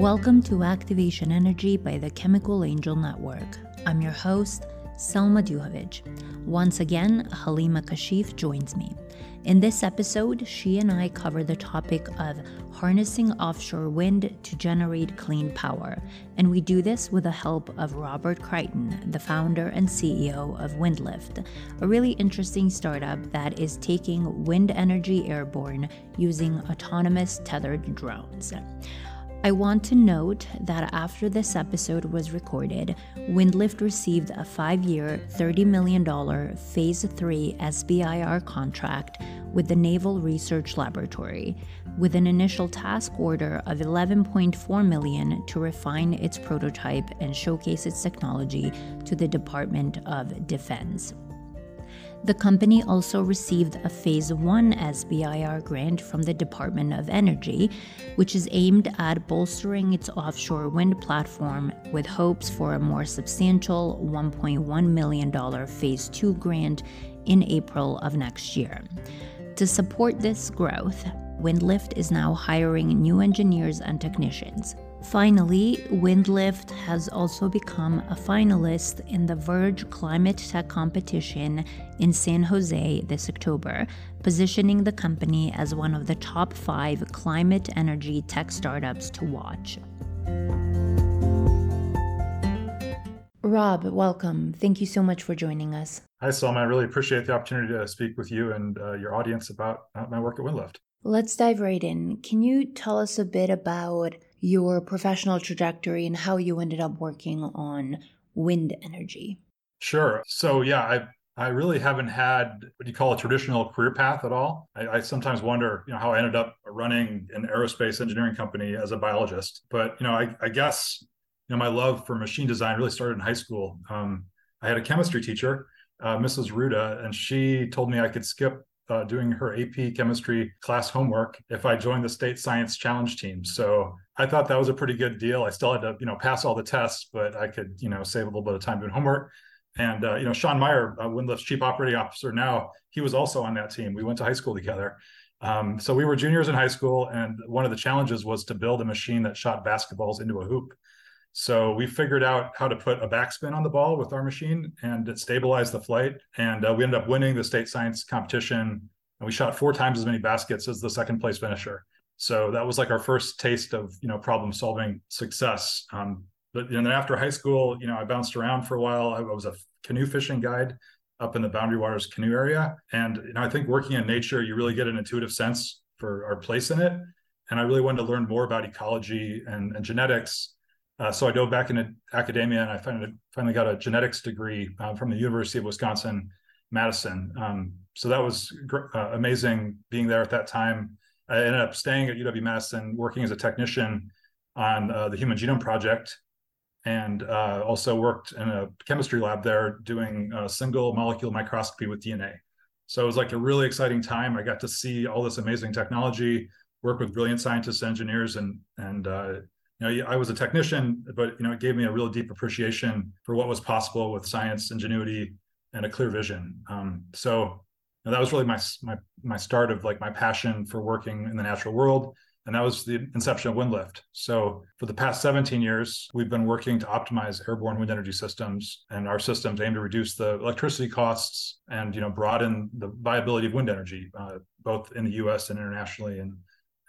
Welcome to Activation Energy by the Chemical Angel Network. I'm your host, Selma Duhovic. Once again, Halima Kashif joins me. In this episode, she and I cover the topic of harnessing offshore wind to generate clean power, and we do this with the help of Robert Creighton, the founder and CEO of Windlift, a really interesting startup that is taking wind energy airborne using autonomous tethered drones. I want to note that after this episode was recorded, Windlift received a five year, $30 million Phase 3 SBIR contract with the Naval Research Laboratory, with an initial task order of 11.4 million to refine its prototype and showcase its technology to the Department of Defense. The company also received a Phase 1 SBIR grant from the Department of Energy, which is aimed at bolstering its offshore wind platform with hopes for a more substantial $1.1 million Phase 2 grant in April of next year. To support this growth, Windlift is now hiring new engineers and technicians. Finally, Windlift has also become a finalist in the Verge Climate Tech Competition in San Jose this October, positioning the company as one of the top five climate energy tech startups to watch. Rob, welcome. Thank you so much for joining us. Hi, Selma. I really appreciate the opportunity to speak with you and uh, your audience about uh, my work at Windlift. Let's dive right in. Can you tell us a bit about your professional trajectory and how you ended up working on wind energy. Sure. So yeah, I I really haven't had what you call a traditional career path at all. I, I, sometimes wonder, you know, how I ended up running an aerospace engineering company as a biologist. But you know, I, I guess you know my love for machine design really started in high school. Um, I had a chemistry teacher, uh, Mrs. Ruda, and she told me I could skip uh, doing her AP chemistry class homework if I joined the state science challenge team. So I thought that was a pretty good deal. I still had to, you know, pass all the tests, but I could, you know, save a little bit of time doing homework. And uh, you know, Sean Meyer, uh, Windlift's chief operating officer now, he was also on that team. We went to high school together. Um, so we were juniors in high school, and one of the challenges was to build a machine that shot basketballs into a hoop. So we figured out how to put a backspin on the ball with our machine, and it stabilized the flight. And uh, we ended up winning the state science competition. And we shot four times as many baskets as the second place finisher. So that was like our first taste of you know problem solving success. Um, but and then after high school, you know, I bounced around for a while. I was a canoe fishing guide up in the Boundary Waters canoe area, and you know, I think working in nature, you really get an intuitive sense for our place in it. And I really wanted to learn more about ecology and, and genetics uh, so I dove back into academia and I finally, finally got a genetics degree uh, from the University of Wisconsin Madison. Um, so that was gr- uh, amazing being there at that time. I ended up staying at UW Madison, working as a technician on uh, the Human Genome Project, and uh, also worked in a chemistry lab there doing single molecule microscopy with DNA. So it was like a really exciting time. I got to see all this amazing technology, work with brilliant scientists, engineers, and and uh, you know, I was a technician, but you know, it gave me a real deep appreciation for what was possible with science, ingenuity, and a clear vision. Um, so you know, that was really my my my start of like my passion for working in the natural world, and that was the inception of Windlift. So for the past 17 years, we've been working to optimize airborne wind energy systems, and our systems aim to reduce the electricity costs and you know broaden the viability of wind energy, uh, both in the U.S. and internationally. And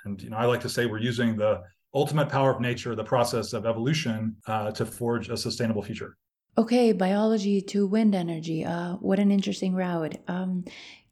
and you know, I like to say we're using the ultimate power of nature, the process of evolution, uh, to forge a sustainable future. Okay, biology to wind energy. Uh, what an interesting route. Um,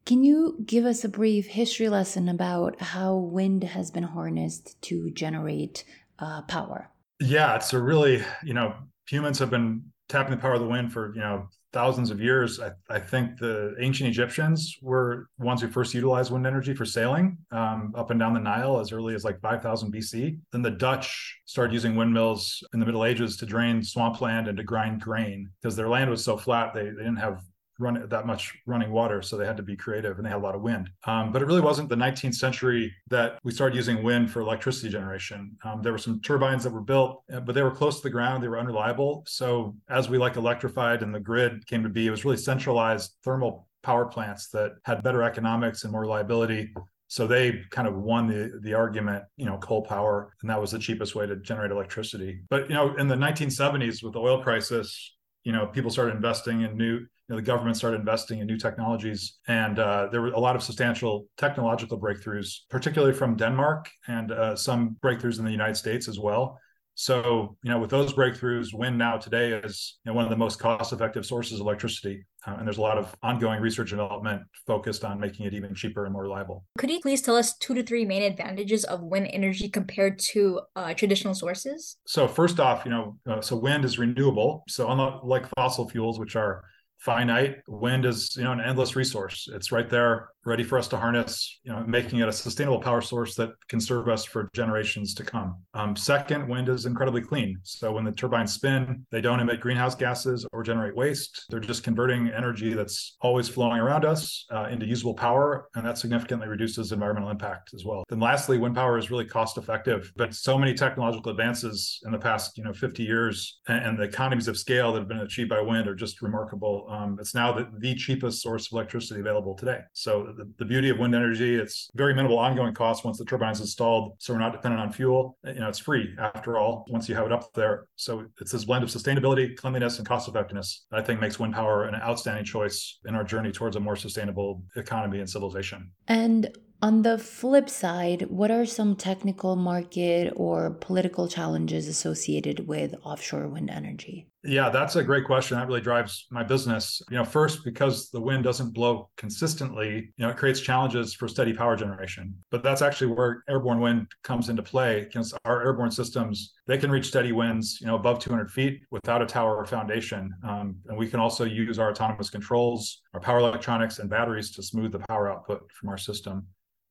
can you give us a brief history lesson about how wind has been harnessed to generate uh, power? Yeah, it's a really, you know, humans have been tapping the power of the wind for, you know, thousands of years. I, I, think the ancient Egyptians were ones who first utilized wind energy for sailing um, up and down the Nile as early as like 5000 BC. Then the Dutch started using windmills in the Middle Ages to drain swampland and to grind grain because their land was so flat, they, they didn't have run that much running water, so they had to be creative and they had a lot of wind. Um, but it really wasn't the 19th century that we started using wind for electricity generation. Um, there were some turbines that were built, uh, but they were close to the ground. They were unreliable. So as we like electrified and the grid came to be, it was really centralized thermal power plants that had better economics and more reliability So they kind of won the the argument, you know, coal power, and that was the cheapest way to generate electricity. But you know, in the 1970s with the oil crisis, you know, people started investing in new you know, the government started investing in new technologies, and uh, there were a lot of substantial technological breakthroughs, particularly from Denmark and uh, some breakthroughs in the United States as well. So, you know, with those breakthroughs, wind now today is you know, one of the most cost-effective sources of electricity, uh, and there's a lot of ongoing research and development focused on making it even cheaper and more reliable. Could you please tell us two to three main advantages of wind energy compared to uh, traditional sources? So, first off, you know, uh, so wind is renewable. So, unlike fossil fuels, which are finite, wind is you know an endless resource. It's right there ready for us to harness, you know, making it a sustainable power source that can serve us for generations to come. Um, second, wind is incredibly clean. So when the turbines spin, they don't emit greenhouse gases or generate waste. They're just converting energy that's always flowing around us uh, into usable power, and that significantly reduces environmental impact as well. Then lastly, wind power is really cost effective, but so many technological advances in the past, you know, 50 years and, and the economies of scale that have been achieved by wind are just remarkable. Um, it's now the, the cheapest source of electricity available today. So the, the beauty of wind energy, it's very minimal ongoing cost once the turbine is installed. So we're not dependent on fuel. You know, it's free after all, once you have it up there. So it's this blend of sustainability, cleanliness, and cost effectiveness that I think makes wind power an outstanding choice in our journey towards a more sustainable economy and civilization. And on the flip side, what are some technical market or political challenges associated with offshore wind energy? Yeah, that's a great question. That really drives my business. You know, first because the wind doesn't blow consistently, you know, it creates challenges for steady power generation. But that's actually where airborne wind comes into play because our airborne systems, they can reach steady winds, you know, above 200 feet without a tower or foundation. Um, and we can also use our autonomous controls, our power electronics and batteries to smooth the power output from our system.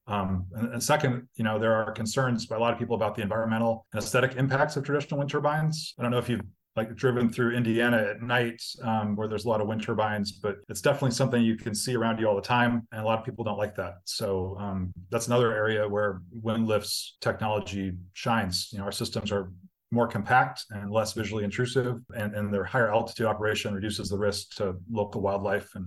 Um, and, and, second, you know, there are concerns by a lot of people about the environmental and aesthetic impacts of traditional wind turbines. I don't know if you've like driven through Indiana at night um, where there's a lot of wind turbines, but it's definitely something you can see around you all the time. And a lot of people don't like that. So um, that's another area where Windlift's technology shines. You know, our systems are more compact and less visually intrusive, and, and their higher altitude operation reduces the risk to local wildlife and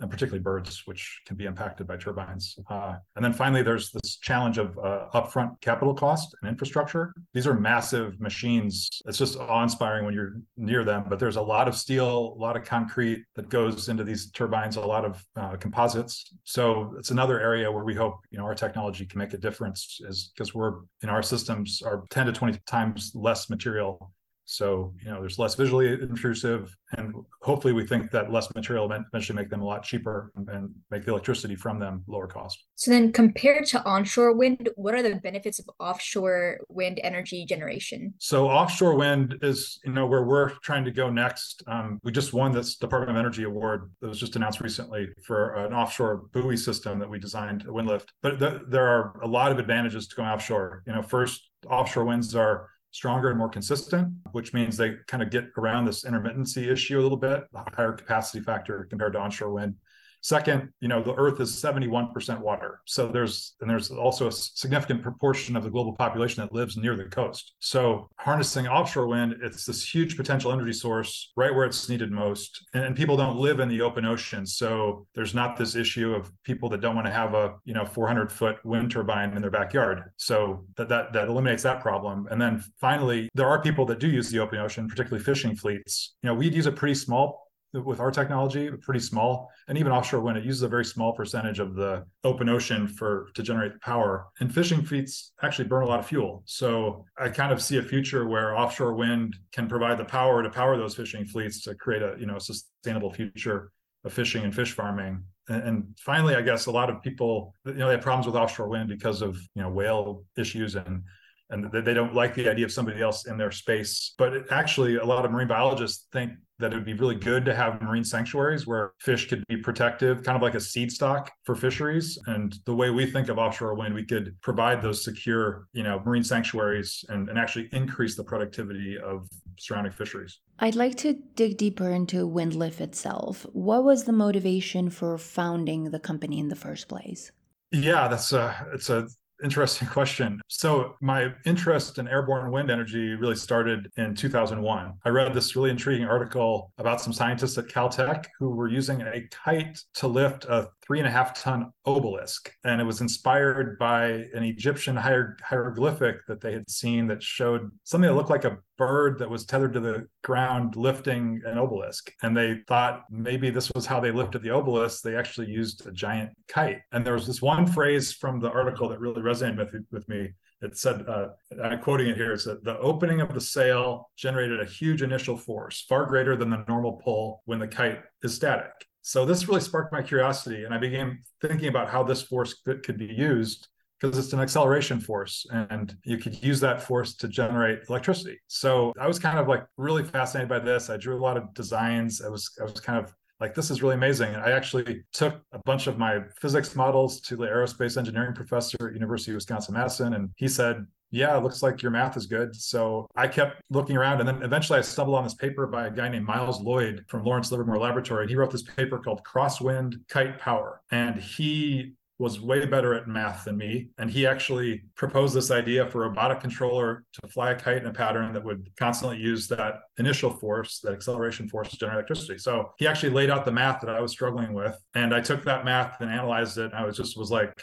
and particularly birds, which can be impacted by turbines. Uh, and then finally, there's this challenge of uh, upfront capital cost and infrastructure. These are massive machines. It's just awe-inspiring when you're near them, but there's a lot of steel, a lot of concrete that goes into these turbines, a lot of uh, composites. So it's another area where we hope you know our technology can make a difference, is because we're in our systems are 10 to 20 times less material so, you know, there's less visually intrusive, and hopefully we think that less material eventually make them a lot cheaper and make the electricity from them lower cost. So then compared to onshore wind, what are the benefits of offshore wind energy generation? So offshore wind is, you know, where we're trying to go next. Um, we just won this Department of Energy award that was just announced recently for an offshore buoy system that we designed a Windlift. But th- there are a lot of advantages to going offshore. You know, first, offshore winds are stronger and more consistent, which means they kind of get around this intermittency issue a little bit, higher capacity factor compared to onshore wind. Second, you know, the Earth is 71% water. So there's and there's also a significant proportion of the global population that lives near the coast. So harnessing offshore wind, it's this huge potential energy source right where it's needed most. And, and people don't live in the open ocean. So there's not this issue of people that don't want to have a, you know, 400 foot wind turbine in their backyard. So that, that that eliminates that problem. And then finally, there are people that do use the open ocean, particularly fishing fleets. You know, we'd use a pretty small with our technology pretty small. And even offshore wind it uses a very small percentage of the open ocean for to generate power. And fishing fleets actually burn a lot of fuel. So i kind of see a future where offshore wind can provide the power to power those fishing fleets to create a you know sustainable future of fishing and fish farming. And, and finally i guess a lot of people you know they have problems with offshore wind because of you know whale issues and and they don't like the idea of somebody else in their space. But actually, a lot of marine biologists think that it would be really good to have marine sanctuaries where fish could be protective, kind of like a seed stock for fisheries. And the way we think of offshore wind, we could provide those secure, you know, marine sanctuaries and, and actually increase the productivity of surrounding fisheries. I'd like to dig deeper into WindLift itself. What was the motivation for founding the company in the first place? Yeah, that's a it's a interesting question. So, my interest in airborne wind energy really started in 2001. I read this really intriguing article about some scientists at Caltech who were using a kite to lift a three and a half ton obelisk. And it was inspired by an Egyptian hier- hieroglyphic that they had seen that showed something that looked like a bird that was tethered to the ground lifting an obelisk. And they thought maybe this was how they lifted the obelisk. They actually used a giant kite. And there was this one phrase from the article that really resonated with, with me. It said, uh, I'm quoting it here, it said, the opening of the sail generated a huge initial force, far greater than the normal pull when the kite is static. So this really sparked my curiosity, and I began thinking about how this force could, could be used because it's an acceleration force and you could use that force to generate electricity. So I was kind of like really fascinated by this. I drew a lot of designs. I was I was kind of like this is really amazing. And I actually took a bunch of my physics models to the aerospace engineering professor at University of Wisconsin Madison and he said, yeah, it looks like your math is good. So I kept looking around. And then eventually I stumbled on this paper by a guy named Miles Loyd from Lawrence Livermore Laboratory. And he wrote this paper called Crosswind Kite Power. And he was way better at math than me. And he actually proposed this idea for a robotic controller to fly a kite in a pattern that would constantly use that initial force, that acceleration force to generate electricity. So he actually laid out the math that I was struggling with. And I took that math and analyzed it. And I was just was like,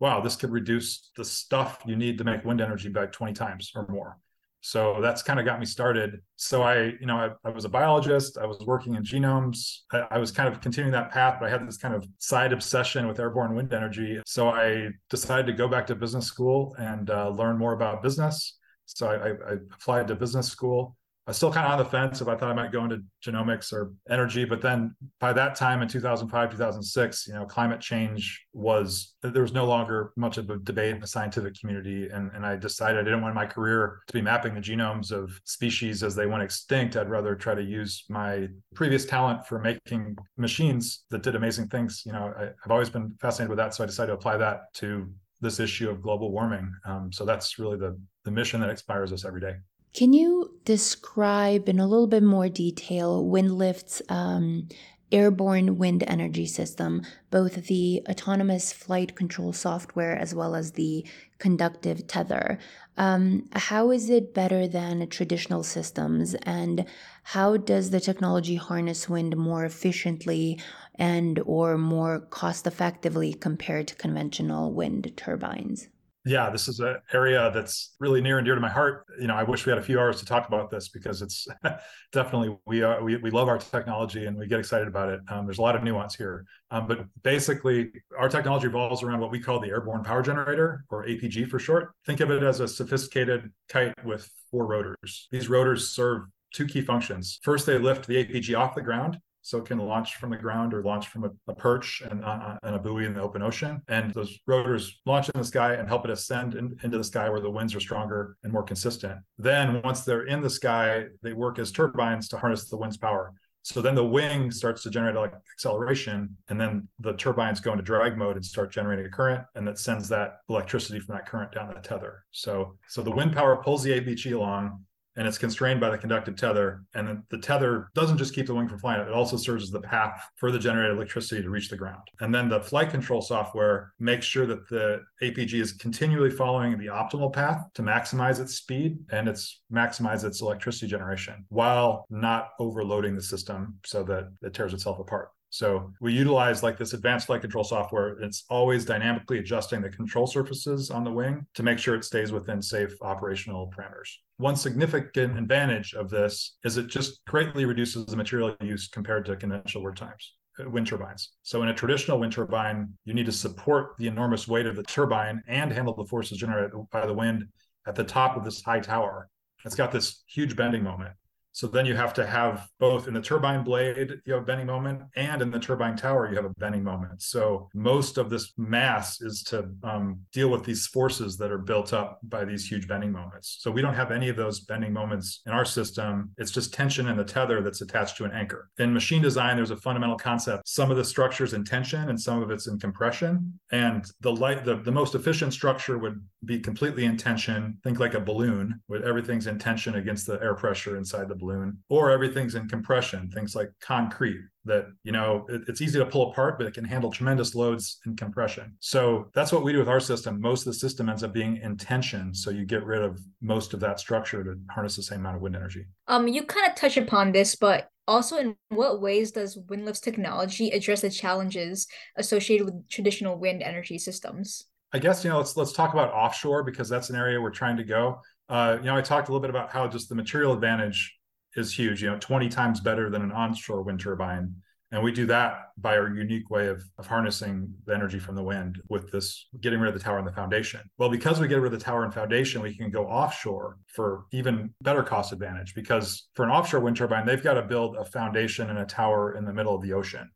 wow, this could reduce the stuff you need to make wind energy by 20 times or more. So that's kind of got me started. So I, you know, I, I was a biologist. I was working in genomes. I, I, was kind of continuing that path, but I had this kind of side obsession with airborne wind energy. So I decided to go back to business school and uh, learn more about business. So I, I applied to business school I was still kind of on the fence if I thought I might go into genomics or energy. But then by that time in 2005, 2006, you know, climate change was, there was no longer much of a debate in the scientific community. And, and I decided I didn't want my career to be mapping the genomes of species as they went extinct. I'd rather try to use my previous talent for making machines that did amazing things. You know, I, I've always been fascinated with that. So I decided to apply that to this issue of global warming. Um, so that's really the, the mission that inspires us every day. Can you describe in a little bit more detail WindLift's um, airborne wind energy system, both the autonomous flight control software as well as the conductive tether? Um, how is it better than traditional systems, and how does the technology harness wind more efficiently and or more cost effectively compared to conventional wind turbines? Yeah, this is an area that's really near and dear to my heart. You know, I wish we had a few hours to talk about this because it's definitely we are we, we love our technology and we get excited about it. Um, there's a lot of nuance here, um, but basically, our technology revolves around what we call the airborne power generator, or APG for short. Think of it as a sophisticated kite with four rotors. These rotors serve two key functions. First, they lift the APG off the ground so it can launch from the ground or launch from a, a perch and, uh, and, a buoy in the open ocean. And those rotors launch in the sky and help it ascend in, into the sky where the winds are stronger and more consistent. Then once they're in the sky, they work as turbines to harness the wind's power. So then the wing starts to generate like acceleration, and then the turbines go into drag mode and start generating a current, and that sends that electricity from that current down the tether. So so the wind power pulls the APG along, and it's constrained by the conductive tether. And the tether doesn't just keep the wing from flying, it also serves as the path for the generated electricity to reach the ground. And then the flight control software makes sure that the APG is continually following the optimal path to maximize its speed and its maximize its electricity generation while not overloading the system so that it tears itself apart. So we utilize like this advanced flight control software. It's always dynamically adjusting the control surfaces on the wing to make sure it stays within safe operational parameters. One significant advantage of this is it just greatly reduces the material use compared to conventional wind times uh, wind turbines. So in a traditional wind turbine, you need to support the enormous weight of the turbine and handle the forces generated by the wind at the top of this high tower. It's got this huge bending moment. So then you have to have both in the turbine blade, you have a bending moment, and in the turbine tower, you have a bending moment. So most of this mass is to um, deal with these forces that are built up by these huge bending moments. So we don't have any of those bending moments in our system. It's just tension in the tether that's attached to an anchor. In machine design, there's a fundamental concept. Some of the structures in tension and some of it's in compression. And the light, the, the most efficient structure would be completely in tension. Think like a balloon, where everything's in tension against the air pressure inside the balloon balloon, or everything's in compression, things like concrete that you know it, it's easy to pull apart but it can handle tremendous loads in compression. So that's what we do with our system. Most of the system ends up being in tension so you get rid of most of that structure to harness the same amount of wind energy. Um you kind of touch upon this but also in what ways does windlift's technology address the challenges associated with traditional wind energy systems? I guess you know let's let's talk about offshore because that's an area we're trying to go. Uh, you know i talked a little bit about how just the material advantage is huge, you know, 20 times better than an onshore wind turbine. And we do that by our unique way of, of harnessing the energy from the wind with this getting rid of the tower and the foundation. Well, because we get rid of the tower and foundation, we can go offshore for even better cost advantage. Because for an offshore wind turbine, they've got to build a foundation and a tower in the middle of the ocean.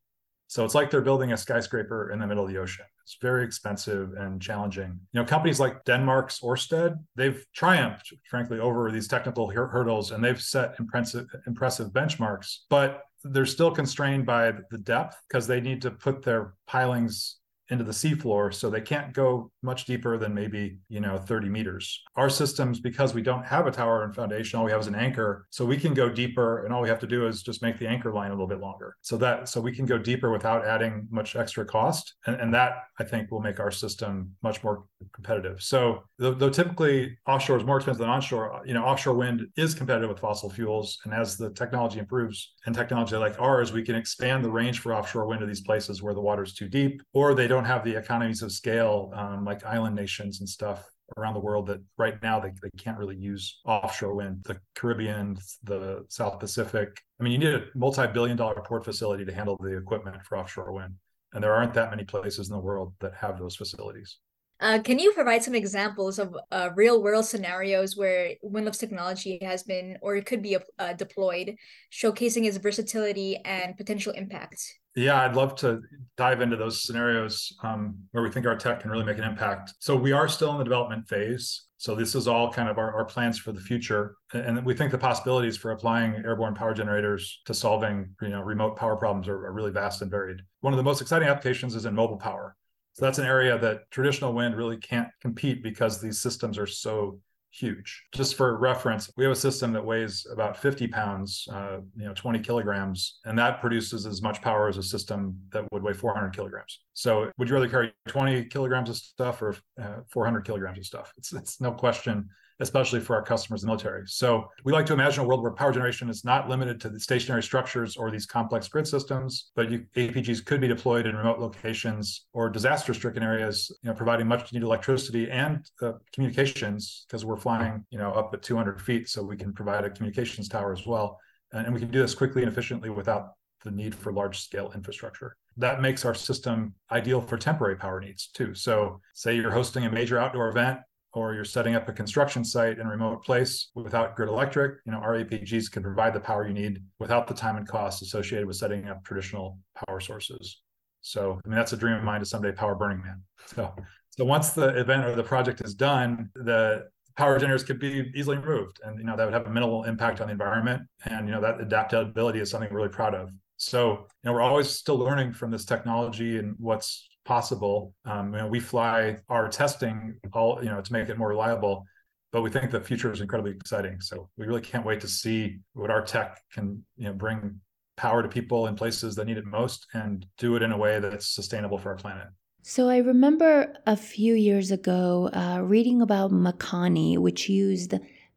So it's like they're building a skyscraper in the middle of the ocean. It's very expensive and challenging. You know, companies like Denmark's Orsted, they've triumphed, frankly, over these technical hurdles and they've set impressive, impressive benchmarks, but they're still constrained by the depth because they need to put their pilings into the seafloor so they can't go much deeper than maybe you know 30 meters. Our systems because we don't have a tower and foundation all we have is an anchor so we can go deeper and all we have to do is just make the anchor line a little bit longer. So that so we can go deeper without adding much extra cost and, and that i think will make our system much more competitive. So though, though typically offshore is more expensive than onshore uh, you know offshore wind is competitive with fossil fuels and as the technology improves and technology like ours we can expand the range for offshore wind to these places where the water is too deep or they don't don't have the economies of scale um, like island nations and stuff around the world that right now they, they can't really use offshore wind. The caribbean the south pacific. I mean you need a multi-billion dollar port facility to handle the equipment for offshore wind. And there aren't that many places in the world that have those facilities uh, can you provide some examples of uh, real world scenarios where Windlift's technology has been or it could be uh, deployed, showcasing its versatility and potential impact? Yeah, I'd love to dive into those scenarios um, where we think our tech can really make an impact. So we are still in the development phase. So this is all kind of our, our plans for the future. And we think the possibilities for applying airborne power generators to solving you know, remote power problems are, are really vast and varied. One of the most exciting applications is in mobile power. So that's an area that traditional wind really can't compete because these systems are so huge. Just for reference, we have a system that weighs about 50 pounds, uh, you know, 20 kilograms, and that produces as much power as a system that would weigh 400 kilograms. So, would you rather carry 20 kilograms of stuff or uh, 400 kilograms of stuff? It's, it's no question especially for our customers in the military. So we like to imagine a world where power generation is not limited to the stationary structures or these complex grid systems, but you, APGs could be deployed in remote locations or disaster-stricken areas, you know, providing much needed electricity and uh, communications because we're flying, you know, up at 200 feet, so we can provide a communications tower as well, and, and we can do this quickly and efficiently without the need for large scale infrastructure. That makes our system ideal for temporary power needs too. So, say you're hosting a major outdoor event or you're setting up a construction site in a remote place without grid electric, you know, our APGs can provide the power you need without the time and cost associated with setting up traditional power sources. So, I mean, that's a dream of mine to someday power Burning Man. So, so once the event or the project is done, the power generators could be easily removed, and you know that would have a minimal impact on the environment. And you know that adaptability is something we're really proud of. So, you know, we're always still learning from this technology and what's possible. Um, know, we fly our testing all, you know, to make it more reliable, but we think the future is incredibly exciting. So we really can't wait to see what our tech can, you know, bring power to people in places that need it most and do it in a way that's sustainable for our planet. So I remember a few years ago uh, reading about Makani, which used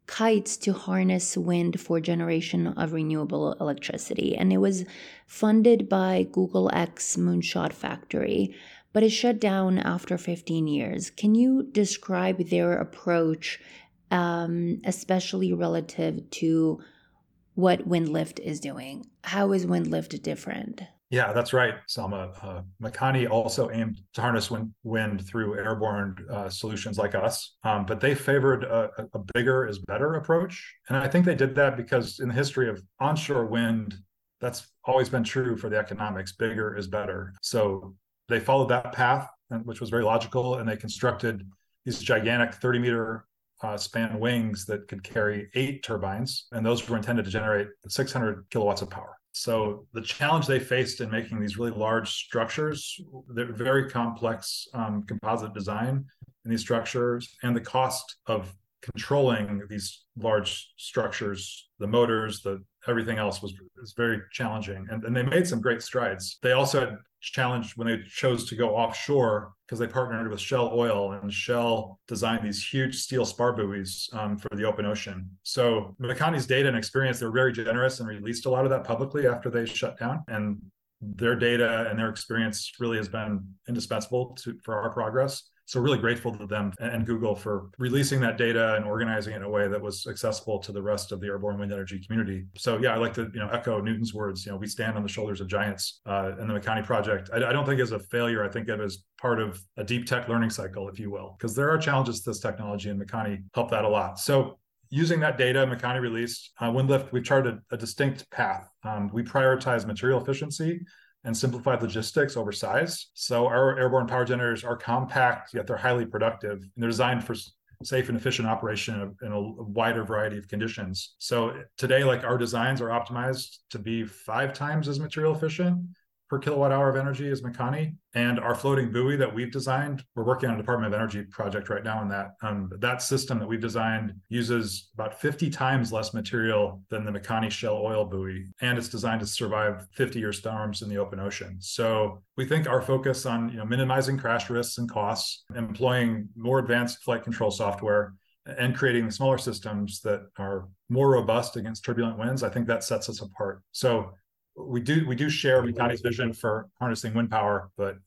kites to harness wind for generation of renewable electricity, and it was funded by Google X Moonshot Factory but it shut down after 15 years. Can you describe their approach, um, especially relative to what Windlift is doing? How is Windlift different? Yeah, that's right, Salma. Uh, Makani also aimed to harness wind, wind through airborne uh, solutions like us, um, but they favored a, a, bigger is better approach. And I think they did that because in the history of onshore wind, that's always been true for the economics. Bigger is better. So they followed that path, which was very logical, and they constructed these gigantic 30 meter uh, span wings that could carry eight turbines, and those were intended to generate 600 kilowatts of power. So the challenge they faced in making these really large structures, they're very complex um, composite design in these structures, and the cost of controlling these large structures, the motors, the everything else was, was very challenging. And, and they made some great strides. They also had challenged when they chose to go offshore because they partnered with Shell Oil and Shell designed these huge steel spar buoys um, for the open ocean. So Makani's data and experience, they're very generous and released a lot of that publicly after they shut down. And their data and their experience really has been indispensable to, for our progress. So really grateful to them and Google for releasing that data and organizing it in a way that was accessible to the rest of the airborne wind energy community. So yeah, I like to you know echo Newton's words. You know, we stand on the shoulders of giants. Uh, and the Makani project, I, I don't think is a failure. I think it is part of a deep tech learning cycle, if you will, because there are challenges to this technology, and Makani helped that a lot. So using that data, Makani released uh, Windlift, we charted a, a distinct path. Um, we prioritize material efficiency and simplified logistics over size. So our airborne power generators are compact, yet they're highly productive. And they're designed for safe and efficient operation in a, wider variety of conditions. So today, like our designs are optimized to be five times as material efficient per kilowatt hour of energy is Makani. And our floating buoy that we've designed, we're working on a Department of Energy project right now on that. Um, that system that we've designed uses about 50 times less material than the Makani Shell oil buoy. And it's designed to survive 50 year storms in the open ocean. So we think our focus on you know, minimizing crash risks and costs, employing more advanced flight control software, and creating smaller systems that are more robust against turbulent winds, I think that sets us apart. So we do we do share Makani's vision for harnessing wind power, but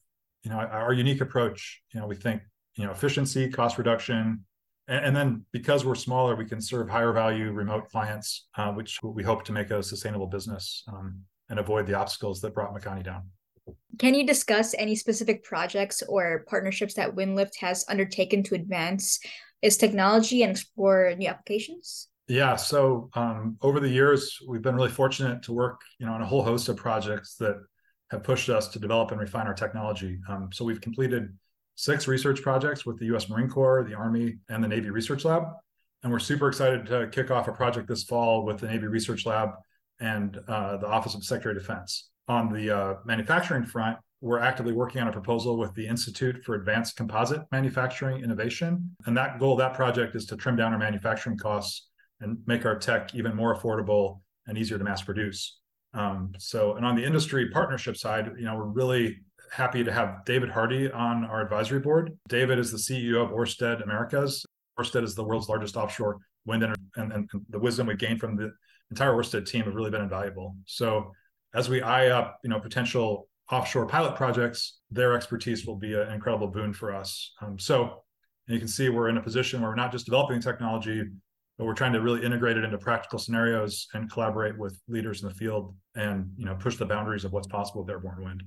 you know our unique approach, you know, we think you know efficiency, cost reduction, and, and then because we're smaller, we can serve higher value remote clients, uh, which we hope to make a sustainable business um, and avoid the obstacles that brought Makani down. Can you discuss any specific projects or partnerships that Windlift has undertaken to advance its technology and explore new applications? Yeah, so um, over the years, we've been really fortunate to work, you know, on a whole host of projects that have pushed us to develop and refine our technology. Um, so we've completed six research projects with the U.S. Marine Corps, the Army, and the Navy Research Lab, and we're super excited to kick off a project this fall with the Navy Research Lab and uh, the Office of Secretary of Defense. On the uh, manufacturing front, we're actively working on a proposal with the Institute for Advanced Composite Manufacturing Innovation, and that goal that project is to trim down our manufacturing costs and make our tech even more affordable and easier to mass produce. Um, so, and on the industry partnership side, you know, we're really happy to have David Hardy on our advisory board. David is the CEO of Orsted Americas. Orsted is the world's largest offshore wind energy, and, and, the wisdom we've gained from the entire Orsted team have really been invaluable. So, as we eye up, you know, potential offshore pilot projects, their expertise will be an incredible boon for us. Um, so, you can see we're in a position where we're not just developing technology, but we're trying to really integrate it into practical scenarios and collaborate with leaders in the field and you know push the boundaries of what's possible with airborne wind.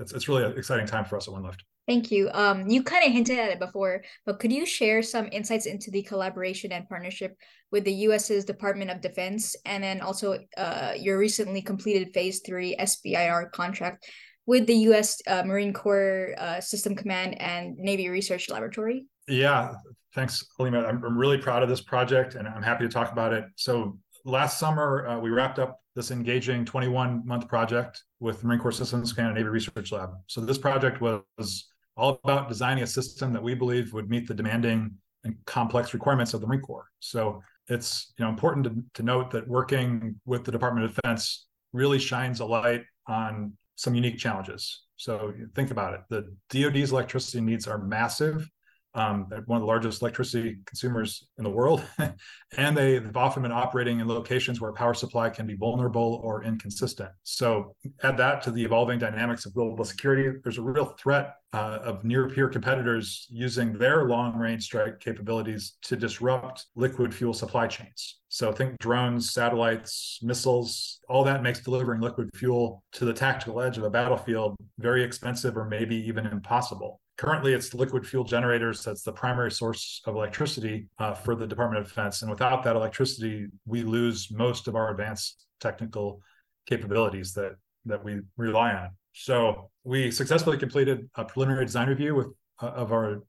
It's it's really an exciting time for us at Windlift. Thank you. Um, you kind of hinted at it before, but could you share some insights into the collaboration and partnership with the U.S.'s Department of Defense, and then also uh, your recently completed Phase Three SBIR contract with the U.S. Uh, Marine Corps uh, System Command and Navy Research Laboratory? Yeah, thanks, Halima. I'm, I'm really proud of this project and I'm happy to talk about it. So last summer, uh, we wrapped up this engaging 21 month project with Marine Corps Systems Command and Navy Research Lab. So this project was all about designing a system that we believe would meet the demanding and complex requirements of the Marine Corps. So it's you know important to, to note that working with the Department of Defense really shines a light on some unique challenges. So think about it. The DoD's electricity needs are massive um, one of the largest electricity consumers in the world. and they, have often been operating in locations where power supply can be vulnerable or inconsistent. So, add that to the evolving dynamics of global security, there's a real threat uh, of near peer competitors using their long range strike capabilities to disrupt liquid fuel supply chains. So, think drones, satellites, missiles, all that makes delivering liquid fuel to the tactical edge of a battlefield very expensive or maybe even impossible. Currently, it's liquid fuel generators that's the primary source of electricity uh, for the Department of Defense. And without that electricity, we lose most of our advanced technical capabilities that that we rely on. So we successfully completed a preliminary design review with uh, of our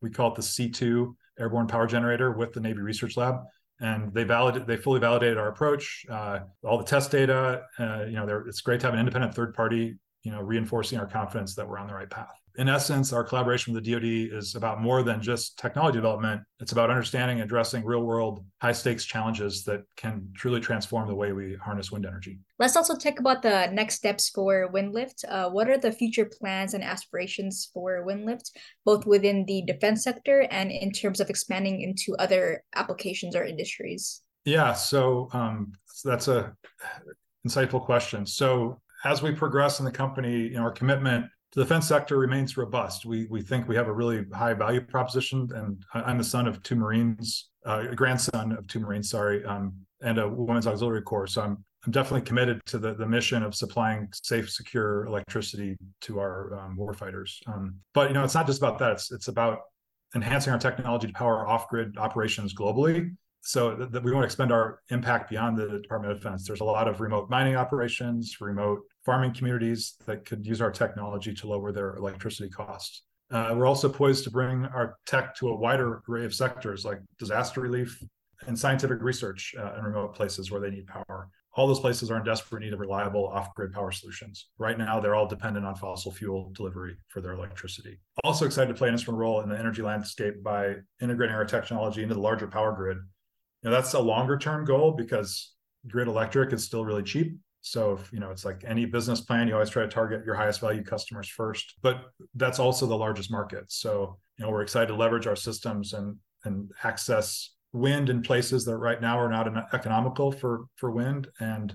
we call it the C2 airborne power generator with the Navy Research Lab, and they validated they fully validated our approach, uh, all the test data. Uh, you know, it's great to have an independent third party, you know, reinforcing our confidence that we're on the right path in essence, our collaboration with the DoD is about more than just technology development. It's about understanding and addressing real world, high stakes challenges that can truly transform the way we harness wind energy. Let's also talk about the next steps for WindLift. Uh, what are the future plans and aspirations for WindLift, both within the defense sector and in terms of expanding into other applications or industries? Yeah, so um, that's a insightful question. So as we progress in the company, you know, our commitment the defense sector remains robust. We we think we have a really high value proposition, and I'm the son of two Marines, uh, grandson of two Marines, sorry, um, and a Women's Auxiliary Corps. So I'm I'm definitely committed to the, the mission of supplying safe, secure electricity to our um, warfighters. Um, but you know, it's not just about that. It's it's about enhancing our technology to power off-grid operations globally so that we want to expand our impact beyond the Department of Defense. There's a lot of remote mining operations, remote farming communities that could use our technology to lower their electricity costs. Uh, we're also poised to bring our tech to a wider array of sectors like disaster relief and scientific research uh, in remote places where they need power. All those places are in desperate need of reliable off-grid power solutions. Right now, they're all dependent on fossil fuel delivery for their electricity. Also excited to play an instrumental role in the energy landscape by integrating our technology into the larger power grid know, that's a longer term goal because grid electric is still really cheap. So if you know, it's like any business plan, you always try to target your highest value customers first. But that's also the largest market. So you know, we're excited to leverage our systems and and access wind in places that right now are not economical for for wind, and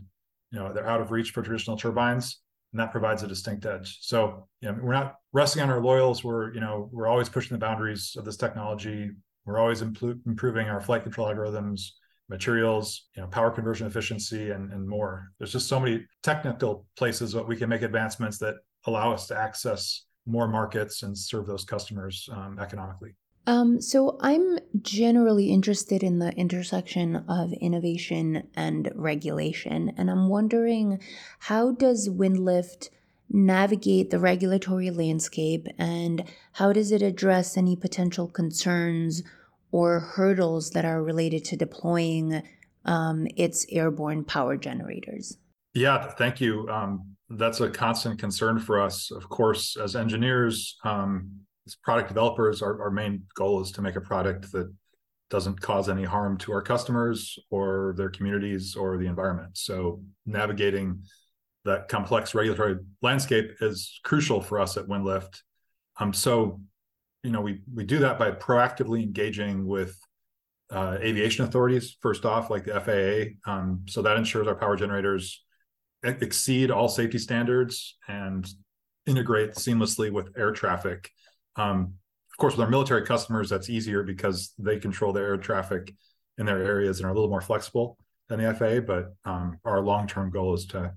you know they're out of reach for traditional turbines, and that provides a distinct edge. So you know, we're not resting on our laurels. We're you know we're always pushing the boundaries of this technology. We're always improving our flight control algorithms, materials, you know, power conversion efficiency, and, and more. There's just so many technical places that we can make advancements that allow us to access more markets and serve those customers um, economically. Um, so I'm generally interested in the intersection of innovation and regulation, and I'm wondering how does Windlift navigate the regulatory landscape and how does it address any potential concerns or hurdles that are related to deploying um, its airborne power generators? Yeah, thank you. Um, that's a constant concern for us. Of course, as engineers, um, as product developers, our, our main goal is to make a product that doesn't cause any harm to our customers or their communities or the environment. So navigating that complex regulatory landscape is crucial for us at Windlift. Um, so, you know, we we do that by proactively engaging with uh, aviation authorities first off, like the FAA. Um, so that ensures our power generators exceed all safety standards and integrate seamlessly with air traffic. Um, of course, with our military customers, that's easier because they control their air traffic in their areas and are a little more flexible than the FAA. But um, our long-term goal is to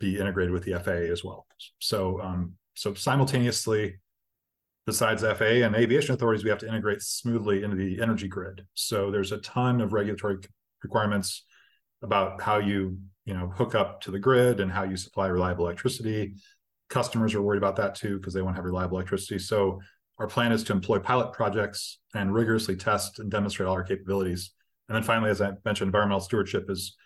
be integrated with the FAA as well. So, um, so simultaneously, besides FAA and aviation authorities, we have to integrate smoothly into the energy grid. So there's a ton of regulatory requirements about how you you know hook up to the grid and how you supply reliable electricity. Customers are worried about that too because they want to have reliable electricity. So our plan is to employ pilot projects and rigorously test and demonstrate all our capabilities. And then finally, as I mentioned, environmental stewardship is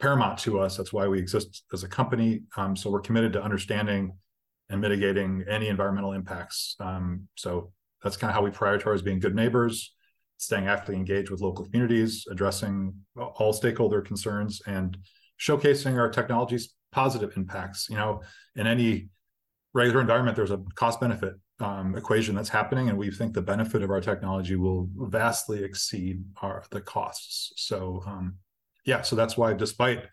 paramount to us. That's why we exist as a company. Um, so we're committed to understanding and mitigating any environmental impacts. Um, so that's kind of how we prioritize being good neighbors, staying actively engaged with local communities, addressing all stakeholder concerns, and showcasing our technology's positive impacts. You know, in any regular environment, there's a cost benefit um, equation that's happening, and we think the benefit of our technology will vastly exceed our the costs. So um, yeah, so that's why despite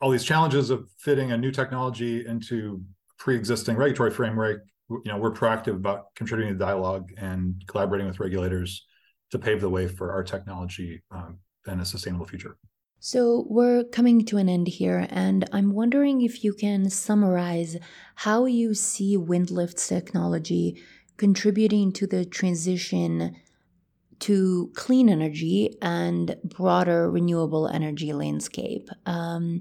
all these challenges of fitting a new technology into pre-existing regulatory framework, you know, we're proactive about contributing to dialogue and collaborating with regulators to pave the way for our technology um, and a sustainable future. So, we're coming to an end here, and I'm wondering if you can summarize how you see Windlift's technology contributing to the transition to clean energy and broader renewable energy landscape. Um,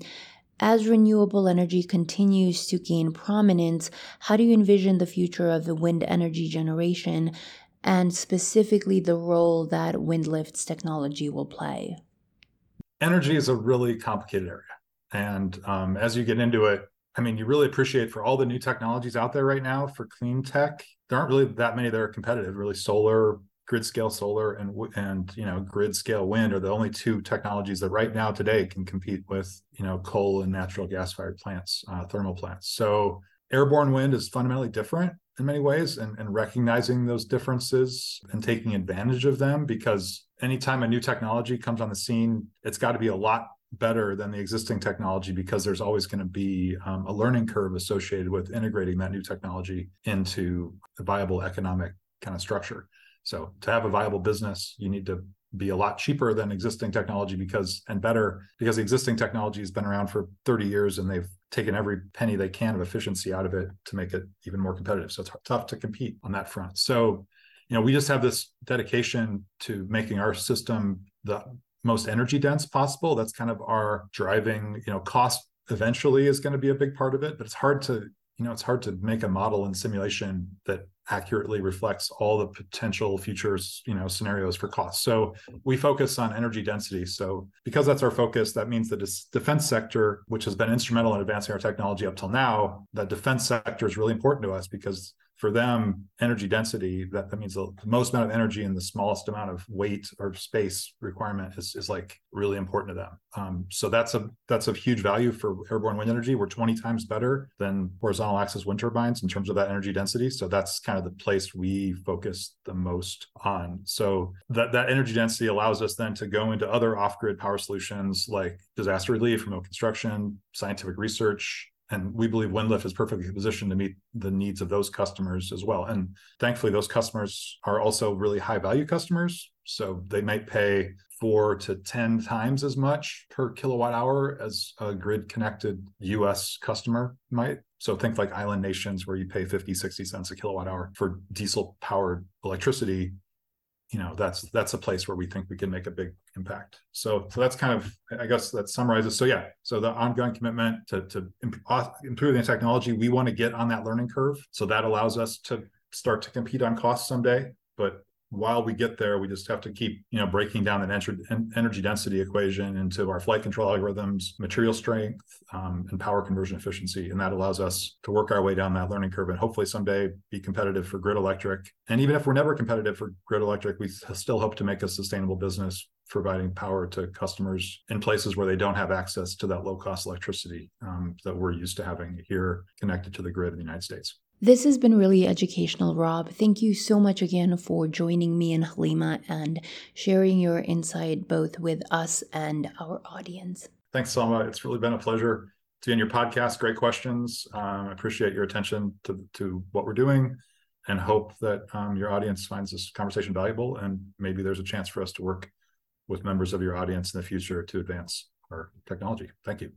as renewable energy continues to gain prominence, how do you envision the future of the wind energy generation and specifically the role that Windlift's technology will play? Energy is a really complicated area. And um, as you get into it, I mean, you really appreciate for all the new technologies out there right now for clean tech. There aren't really that many that are competitive. Really, solar, grid scale solar, and and you know grid scale wind are the only two technologies that right now today can compete with you know coal and natural gas fired plants, uh, thermal plants. So airborne wind is fundamentally different in many ways, and, and recognizing those differences and taking advantage of them because anytime a new technology comes on the scene, it's got to be a lot better than the existing technology because there's always going to be um, a learning curve associated with integrating that new technology into a viable economic kind of structure. So to have a viable business, you need to be a lot cheaper than existing technology because and better because the existing technology has been around for 30 years and they've taken every penny they can of efficiency out of it to make it even more competitive. So it's tough to compete on that front. So, you know, we just have this dedication to making our system the most energy dense possible. That's kind of our driving, you know, cost eventually is going to be a big part of it, but it's hard to, you know, it's hard to make a model and simulation that accurately reflects all the potential futures, you know, scenarios for costs. So we focus on energy density. So because that's our focus, that means the defense sector, which has been instrumental in advancing our technology up till now, that defense sector is really important to us because for them, energy density, that, that means the most amount of energy and the smallest amount of weight or space requirement is, is like really important to them. Um, so that's a that's a huge value for airborne wind energy. We're 20 times better than horizontal axis wind turbines in terms of that energy density. So that's kind of the place we focus the most on. So that, that energy density allows us then to go into other off-grid power solutions like disaster relief, remote construction, scientific research, and we believe Windlift is perfectly positioned to meet the needs of those customers as well. And thankfully, those customers are also really high value customers. So they might pay four to 10 times as much per kilowatt hour as a grid connected US customer might. So think like island nations where you pay 50, 60 cents a kilowatt hour for diesel powered electricity you know that's that's a place where we think we can make a big impact. So so that's kind of i guess that summarizes so yeah so the ongoing commitment to to improve the technology we want to get on that learning curve. So that allows us to start to compete on cost someday but while we get there, we just have to keep, you know, breaking down that energy density equation into our flight control algorithms, material strength, um, and power conversion efficiency. And that allows us to work our way down that learning curve and hopefully someday be competitive for grid electric. And even if we're never competitive for grid electric, we still hope to make a sustainable business providing power to customers in places where they don't have access to that low cost electricity um, that we're used to having here connected to the grid in the United States. This has been really educational, Rob. Thank you so much again for joining me and Halima and sharing your insight both with us and our audience. Thanks, Selma. It's really been a pleasure to be on your podcast. Great questions. Um, I appreciate your attention to, to what we're doing and hope that um, your audience finds this conversation valuable and maybe there's a chance for us to work with members of your audience in the future to advance our technology. Thank you.